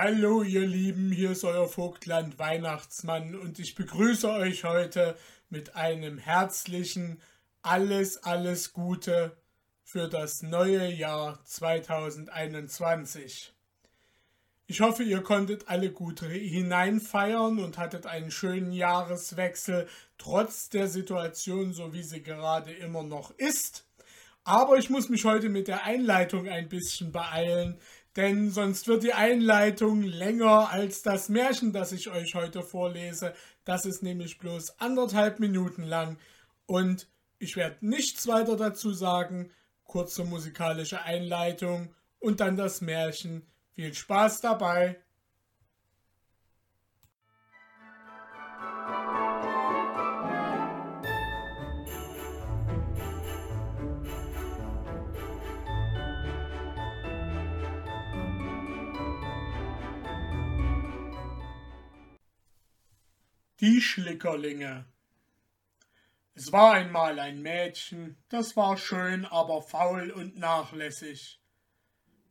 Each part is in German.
Hallo ihr Lieben, hier ist euer Vogtland Weihnachtsmann und ich begrüße euch heute mit einem herzlichen alles, alles Gute für das neue Jahr 2021. Ich hoffe, ihr konntet alle gut hineinfeiern und hattet einen schönen Jahreswechsel, trotz der Situation, so wie sie gerade immer noch ist. Aber ich muss mich heute mit der Einleitung ein bisschen beeilen, denn sonst wird die Einleitung länger als das Märchen, das ich euch heute vorlese. Das ist nämlich bloß anderthalb Minuten lang und ich werde nichts weiter dazu sagen. Kurze musikalische Einleitung und dann das Märchen. Viel Spaß dabei! Die Schlickerlinge. Es war einmal ein Mädchen, das war schön, aber faul und nachlässig.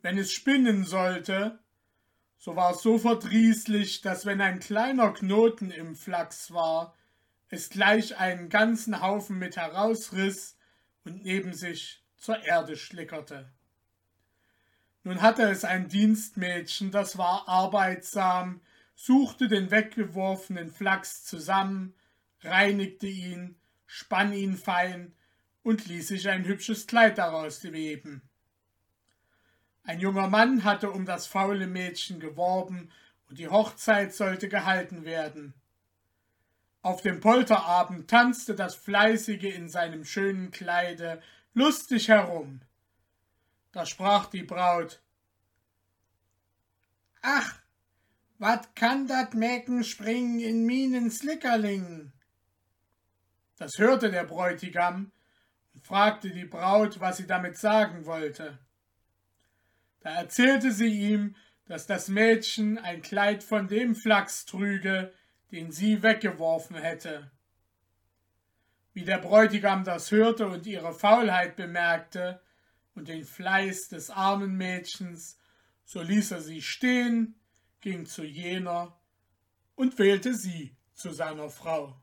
Wenn es spinnen sollte, so war es so verdrießlich, dass wenn ein kleiner Knoten im Flachs war, es gleich einen ganzen Haufen mit herausriss und neben sich zur Erde schlickerte. Nun hatte es ein Dienstmädchen, das war arbeitsam, suchte den weggeworfenen Flachs zusammen, reinigte ihn, spann ihn fein und ließ sich ein hübsches Kleid daraus weben. Ein junger Mann hatte um das faule Mädchen geworben und die Hochzeit sollte gehalten werden. Auf dem Polterabend tanzte das Fleißige in seinem schönen Kleide lustig herum. Da sprach die Braut Ach, wat kann dat Mäken springen in minen Slickerling? Das hörte der Bräutigam und fragte die Braut, was sie damit sagen wollte. Da erzählte sie ihm, dass das Mädchen ein Kleid von dem Flachs trüge, den sie weggeworfen hätte. Wie der Bräutigam das hörte und ihre Faulheit bemerkte und den Fleiß des armen Mädchens, so ließ er sie stehen ging zu jener und wählte sie zu seiner Frau.